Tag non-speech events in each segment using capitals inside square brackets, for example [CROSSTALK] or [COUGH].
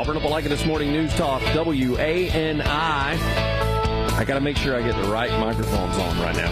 Auburn Opelika This Morning News Talk, WANI. I got to make sure I get the right microphones on right now.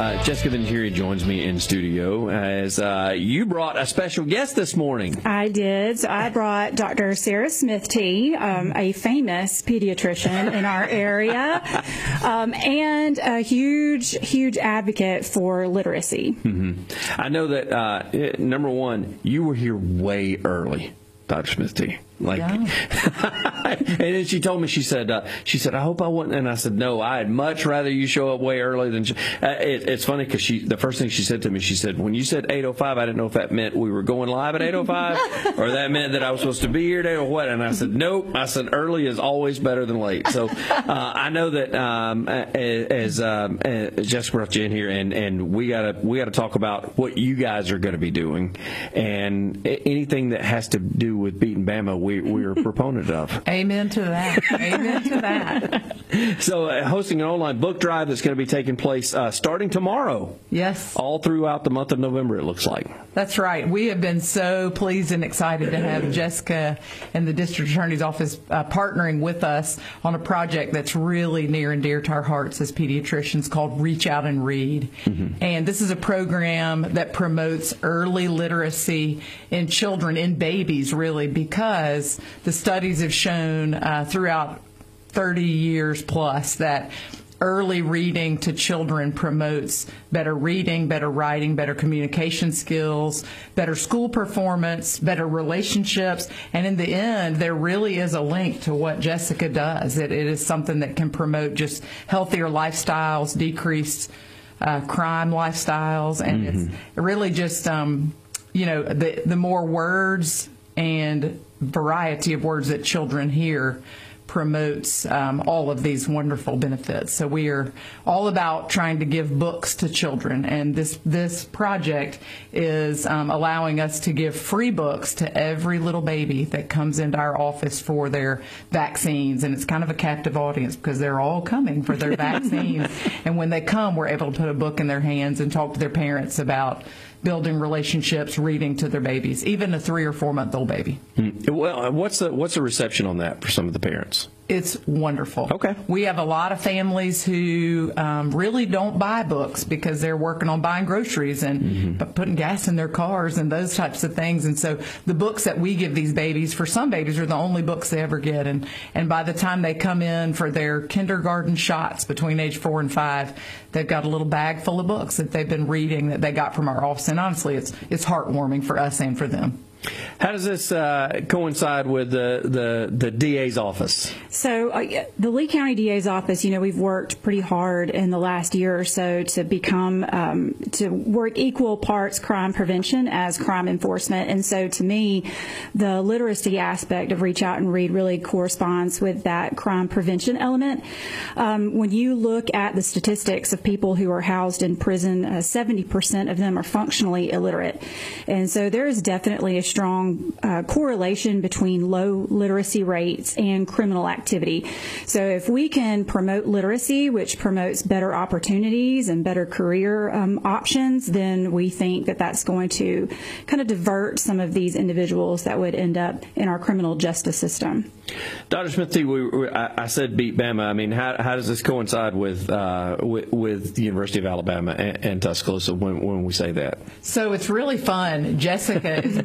Uh, Jessica Ventiere joins me in studio as uh, you brought a special guest this morning. I did. So I brought Dr. Sarah Smith T, um, a famous pediatrician in our area, [LAUGHS] um, and a huge, huge advocate for literacy. Mm-hmm. I know that, uh, number one, you were here way early, Dr. Smith T. Like, yeah. [LAUGHS] and then she told me, she said, uh, she said, I hope I wouldn't. And I said, no, I'd much rather you show up way early than. She, uh, it, it's funny because she, the first thing she said to me, she said, when you said 8:05, I didn't know if that meant we were going live at 8:05 [LAUGHS] or that meant that I was supposed to be here today or what. And I said, nope. I said, early is always better than late. So uh, [LAUGHS] I know that um, as, um, Jessica brought you in here, and and we gotta we gotta talk about what you guys are going to be doing, and anything that has to do with beating Bama we, we're a proponent of. [LAUGHS] Amen to that. Amen to that. So, uh, hosting an online book drive that's going to be taking place uh, starting tomorrow. Yes. All throughout the month of November, it looks like. That's right. We have been so pleased and excited to have Jessica and the district attorney's office uh, partnering with us on a project that's really near and dear to our hearts as pediatricians called Reach Out and Read. Mm-hmm. And this is a program that promotes early literacy in children, in babies, really, because the studies have shown uh, throughout 30 years plus that early reading to children promotes better reading, better writing, better communication skills, better school performance, better relationships. And in the end, there really is a link to what Jessica does. it, it is something that can promote just healthier lifestyles, decreased uh, crime lifestyles, and mm-hmm. it's really just, um, you know, the, the more words and variety of words that children hear promotes um, all of these wonderful benefits. So we are all about trying to give books to children, and this this project is um, allowing us to give free books to every little baby that comes into our office for their vaccines. And it's kind of a captive audience because they're all coming for their [LAUGHS] vaccines, and when they come, we're able to put a book in their hands and talk to their parents about building relationships, reading to their babies, even a three or four month old baby. Mm. Well, what's the what's the reception on that for some of the parents? It's wonderful. Okay. We have a lot of families who um, really don't buy books because they're working on buying groceries and mm-hmm. putting gas in their cars and those types of things. And so the books that we give these babies, for some babies, are the only books they ever get. And, and by the time they come in for their kindergarten shots between age four and five, they've got a little bag full of books that they've been reading that they got from our office. And honestly, it's, it's heartwarming for us and for them. How does this uh, coincide with the, the, the DA's office? So, uh, the Lee County DA's office, you know, we've worked pretty hard in the last year or so to become, um, to work equal parts crime prevention as crime enforcement. And so, to me, the literacy aspect of Reach Out and Read really corresponds with that crime prevention element. Um, when you look at the statistics of people who are housed in prison, uh, 70% of them are functionally illiterate. And so, there is definitely a strong uh, correlation between low literacy rates and criminal activity. So if we can promote literacy, which promotes better opportunities and better career um, options, then we think that that's going to kind of divert some of these individuals that would end up in our criminal justice system. Dr. Smith, we, we, I, I, said beat Bama. I mean, how, how does this coincide with, uh, with, with the University of Alabama and, and Tuscaloosa when, when we say that? So it's really fun. Jessica is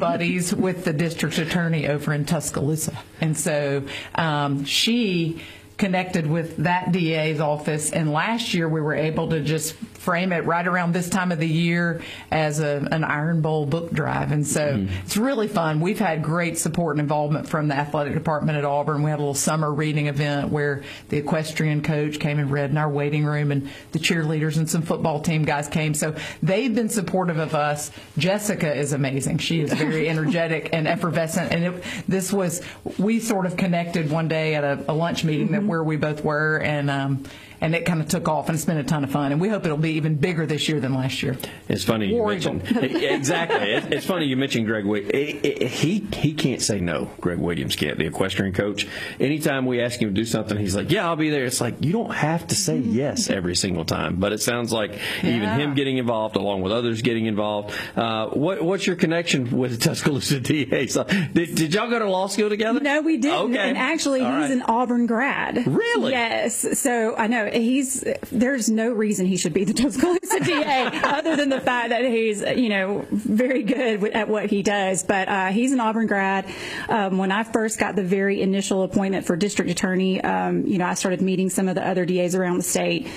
with the district attorney over in Tuscaloosa, and so um, she connected with that DA's office. And last year we were able to just frame it right around this time of the year as a, an Iron Bowl book drive. And so mm-hmm. it's really fun. We've had great support and involvement from the athletic department at Auburn. We had a little summer reading event where the equestrian coach came and read in our waiting room and the cheerleaders and some football team guys came. So they've been supportive of us. Jessica is amazing. She is very [LAUGHS] energetic and effervescent. And it, this was, we sort of connected one day at a, a lunch meeting mm-hmm. that where we both were. And, um, and it kind of took off, and it's been a ton of fun. And we hope it'll be even bigger this year than last year. It's funny you War mentioned Eagle. [LAUGHS] exactly. It- It's funny you mentioned Greg. Wi- it- it- He he can't say no. Greg Williams can't. The equestrian coach. Anytime we ask him to do something, he's like, "Yeah, I'll be there." It's like you don't have to say yes every single time. But it sounds like even him getting involved, along with others getting involved. Uh, what what's your connection with Tuscaloosa [LAUGHS] DA? So, did, did y'all go to law school together? No, we didn't. Okay. And actually, All he's right. an Auburn grad. Really? Yes. So I know he's. There's no reason he should be the Tuscaloosa [LAUGHS] DA other than the fact that he's, you know, very good at what he does. But uh, he's an Auburn grad. Um, when I first got the very initial appointment for district attorney, um, you know, I started meeting some of the other DAs around the state,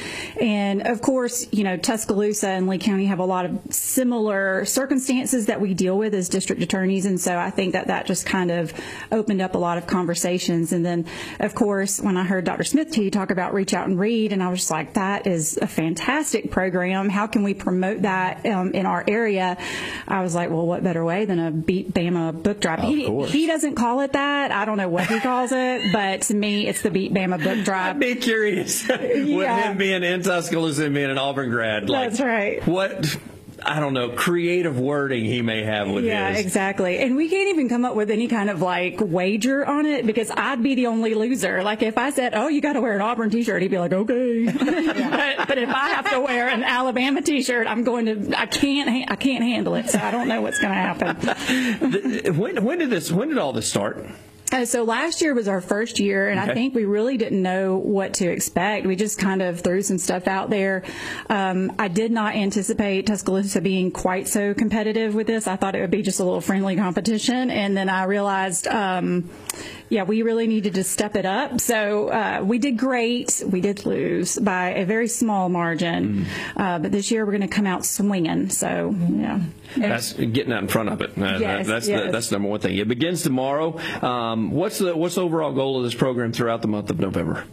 and of course, you know, Tuscaloosa and Lee County have a lot of similar circumstances that we deal with as district attorneys, and so I think that that just kind of opened up a lot of conversations. And then, of course, when I heard Dr. Smith T talk about Reach Out and Read, and I was just like, that is a fantastic program. How can we promote that um, in our area? I was like, well, what better way than a Beat Bama book drive? he, he doesn't call it that. I don't know what he calls it, but to me, it's the Beat Bama book [LAUGHS] drive. I'd be curious [LAUGHS] with Yeah. him being in Tuscaloosa and being an Auburn grad. Like, That's right. What I don't know, creative wording he may have with Yeah, his. exactly. And we can't even come up with any kind of like wager on it because I'd be the only loser. Like if I said, "Oh, you got to wear an Auburn T-shirt," he'd be like, "Okay." [LAUGHS] but, but if I have to wear an Alabama T-shirt, I'm going to. I can't. I can't handle it. So I don't know what's going to happen. [LAUGHS] When, when did this? When did all this start? Uh, so last year was our first year, and Okay. I think we really didn't know what to expect. We just kind of threw some stuff out there. Um, I did not anticipate Tuscaloosa being quite so competitive with this. I thought it would be just a little friendly competition, and then I realized, um, yeah, we really needed to step it up. So uh, we did great. We did lose by a very small margin, uh, but this year we're going to come out swinging. So yeah. That's getting out in front of it. Uh, Yes, that's yes. The, that's the number one thing. It begins tomorrow. Um, what's the what's the overall goal of this program throughout the month of November?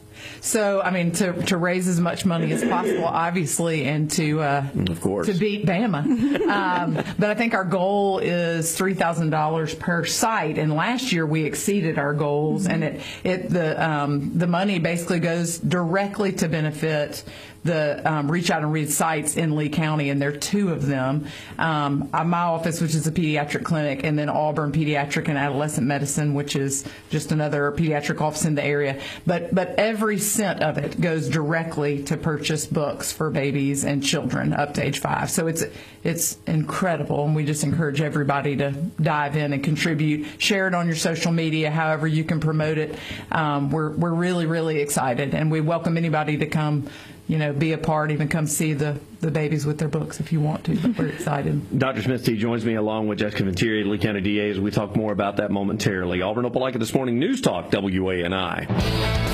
So, I mean, to, to raise as much money as possible, obviously, and to uh, Of course. to beat Bama. [LAUGHS] um, but I think our goal is three thousand dollars per site, and last year we exceeded our goals, and it it the um, the money basically goes directly to benefit the um, Reach Out and Read sites in Lee County, and there are two of them. Um, my office, which is a pediatric clinic, and then Auburn Pediatric and Adolescent Medicine, which is just another pediatric office in the area. But but every cent of it goes directly to purchase books for babies and children up to age five. So it's it's incredible, and we just encourage everybody to dive in and contribute. Share it on your social media, however you can promote it. Um, we're we're really really excited, and we welcome anybody to come. You know, be a part, even come see the, the babies with their books if you want to. But we're excited. [LAUGHS] Dr. Smith T joins me along with Jessica Ventiere, Lee County DA, as we talk more about that momentarily. Auburn Opelika this morning, News Talk, WANI.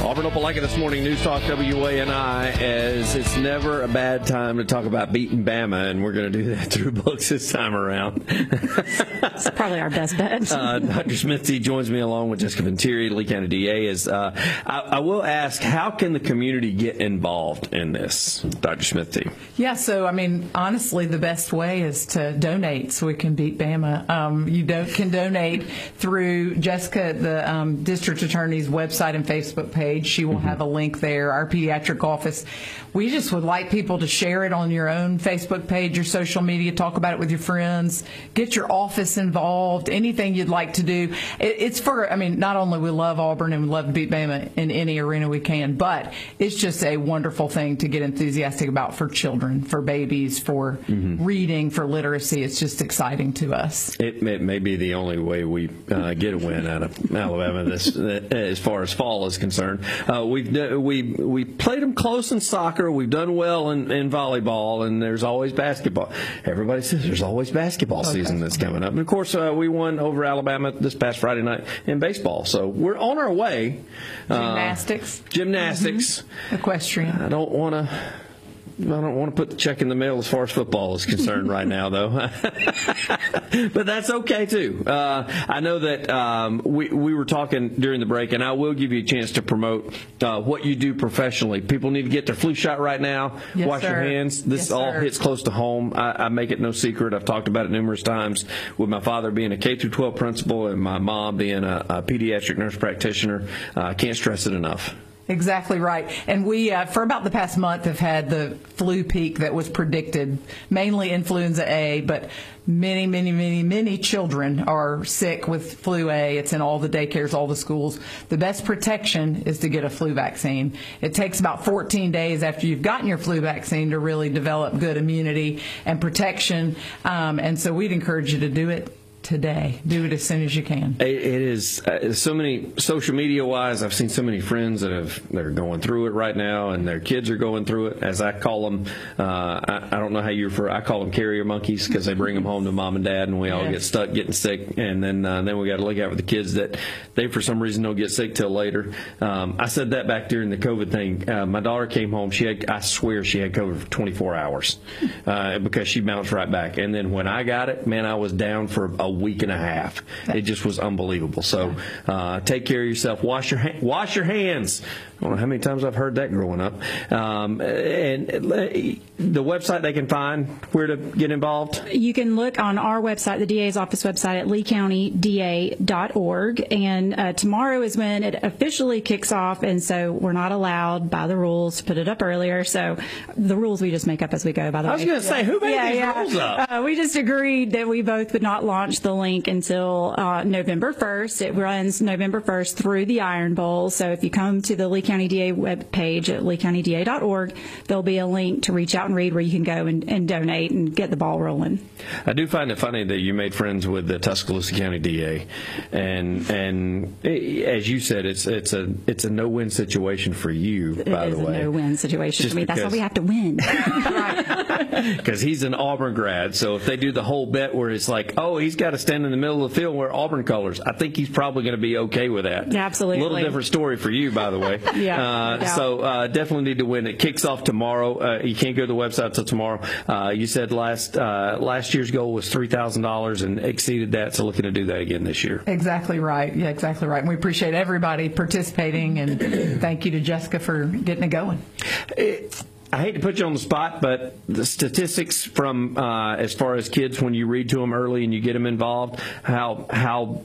Auburn Opelika this morning, News Talk, WANI, as it's never a bad time to talk about beating Bama, and we're going to do that [LAUGHS] through books this time around. It's probably our best bet. [LAUGHS] Uh, Dr. Smith T joins me along with Jessica Ventiere, Lee County DA. Is uh, I, I will ask, how can the community get involved in this, Dr. Smith T? Yeah, so I mean, honestly, the best way is to donate so we can beat Bama. Um, you don't, can donate through Jessica, the um, district attorney's website and Facebook page. She will have a link there. Our pediatric office. We just would like people to share it on your own Facebook page, your social media, talk about it with your friends, get your office involved. Anything you'd like to do. It, it's for. I mean, not only we love Auburn and we love to beat Bama in any arena we can, but it's just a wonderful thing to get enthusiastic about for children, for babies, for reading, for literacy. It's just exciting to us. It may, may be the only way we uh, get a win out of Alabama this, as far as fall is concerned. Uh, we've we we played them close in soccer. We've done well in, in volleyball, and there's always basketball. Everybody says there's always basketball season that's coming up. And of course, uh, we won over Alabama this past Friday night in baseball, so we're on our way. Uh, Gymnastics, gymnastics. equestrian. I don't want to. I don't want to put the check in the mail as far as football is concerned right now, though. [LAUGHS] but that's okay too. Uh, I know that um, we we were talking during the break, and I will give you a chance to promote uh, what you do professionally. People need to get their flu shot right now. Yes, Wash your hands. This Yes, all sir. hits close to home. I, I make it no secret. I've talked about it numerous times. With my father being a K through 12 principal and my mom being a, a pediatric nurse practitioner, uh, I can't stress it enough. Exactly right. And we, uh, for about the past month, have had the flu peak that was predicted, mainly influenza A, but many, many, many, many children are sick with flu A. It's in all the daycares, all the schools. The best protection is to get a flu vaccine. It takes about 14 days after you've gotten your flu vaccine to really develop good immunity and protection. Um, and so we'd encourage you to do it today. Do it as soon as you can. It, it is uh, so many social media wise. I've seen so many friends that have they're going through it right now, and their kids are going through it. As I call them, uh, I, I, don't know how you refer. I call them carrier monkeys because they bring them home to mom and dad, and we all get stuck getting sick, and then uh, then we got to look out for the kids that they for some reason don't get sick till later. Um, I said that back during the COVID thing. Uh, my daughter came home. She had I swear she had COVID for 24 hours uh, because she bounced right back, and then when I got it, man, I was down for a week and a half. It just was unbelievable. So uh, take care of yourself. Wash your ha- wash your hands. I don't know how many times I've heard that growing up. Um, and the website they can find where to get involved. You can look on our website, the DA's office website at leecountyda.org. And uh, tomorrow is when it officially kicks off, and so we're not allowed by the rules to put it up earlier. So the rules we just make up as we go. By the way. I was going to say, who made yeah, these yeah. rules up? Uh, we just agreed that we both would not launch the link until uh, November 1st. It runs November 1st through the Iron Bowl. So if you come to the Lee County DA webpage at leecountyda.org, there'll be a link to reach out and read where you can go and, and donate and get the ball rolling. I do find it funny that you made friends with the Tuscaloosa County DA, and and as you said, it's it's a it's a no win situation for you. By it is the way, a no-win situation Just for me. That's why we have to win. [LAUGHS] because he's an Auburn grad. So if they do the whole bet where it's like, oh, he's got to stand in the middle of the field wear Auburn colors, I think he's probably going to be okay with that. Absolutely. A little different story for you, by the way. [LAUGHS] Yeah, Uh, no so uh, definitely need to win. It kicks off tomorrow. Uh, you can't go to the website till tomorrow. Uh, you said last uh, last year's goal was three thousand dollars and exceeded that. So looking to do that again this year. Exactly right. Yeah, exactly right. And we appreciate everybody participating, and thank you to Jessica for getting it going. I hate to put you on the spot, but the statistics from uh, as far as kids when you read to them early and you get them involved, how how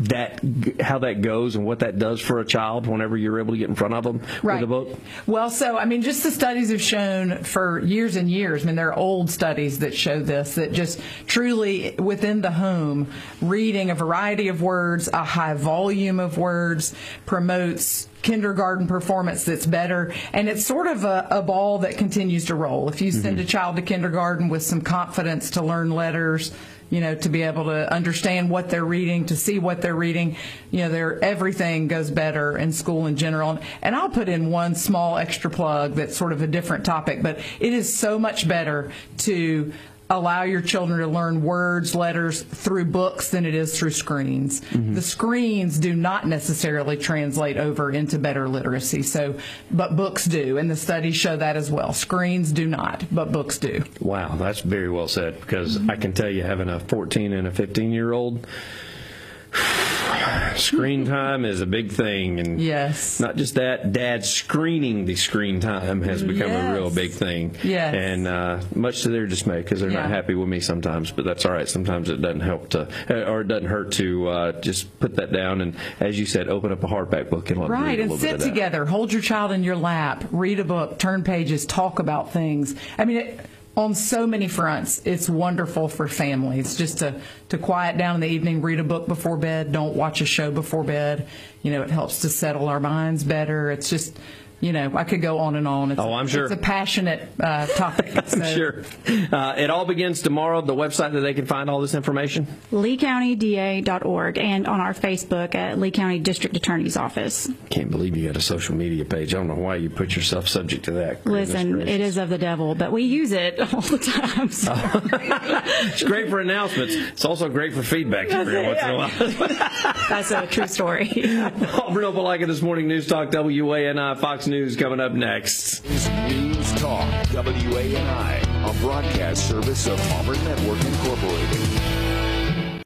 that how that goes and what that does for a child whenever you're able to get in front of them with a book. Well, so I mean, just the studies have shown for years and years. I mean, there are old studies that show this that just truly within the home, reading a variety of words, a high volume of words, promotes kindergarten performance that's better and it's sort of a, a ball that continues to roll if you send mm-hmm. a child to kindergarten with some confidence to learn letters you know, to be able to understand what they're reading, to see what they're reading. You know, their everything goes better in school in general. And I'll put in one small extra plug that's sort of a different topic, but it is so much better to allow your children to learn words, letters through books than it is through screens. Mm-hmm. The screens do not necessarily translate over into better literacy. So, but books do, and the studies show that as well. Screens do not, but books do. Wow, that's very well said because mm-hmm. I can tell you having a 14 and a 15 year old screen time is a big thing and Yes. not just that dad screening the screen time has become a real big thing Yes. and uh, much to their dismay because they're not happy with me sometimes but that's all right sometimes it doesn't help to or it doesn't hurt to uh, just put that down and as you said open up a hardback book and Right, and sit together. Hold your child in your lap. Read a book. Turn pages. Talk about things. I mean, it, on so many fronts, it's wonderful for families just to to quiet down in the evening, read a book before bed. Don't watch a show before bed. You know, it helps to settle our minds better. It's just. You know, I could go on and on. It's, Oh, I'm sure. It's a passionate uh, topic. [LAUGHS] so- Sure. Uh, it all begins tomorrow. The website that they can find all this information. LeeCountyDA.org and on our Facebook at Lee County District Attorney's Office. Can't believe you got a social media page. I don't know why you put yourself subject to that. Listen, it is of the devil, but we use it [LAUGHS] all the time. so- [LAUGHS] It's great for announcements. It's also great for feedback every once in a while. That's a true story. Auburn Opelika this morning, News Talk WANI, Fox News coming up next. News Talk, WANI, a broadcast service of Auburn Network Incorporated.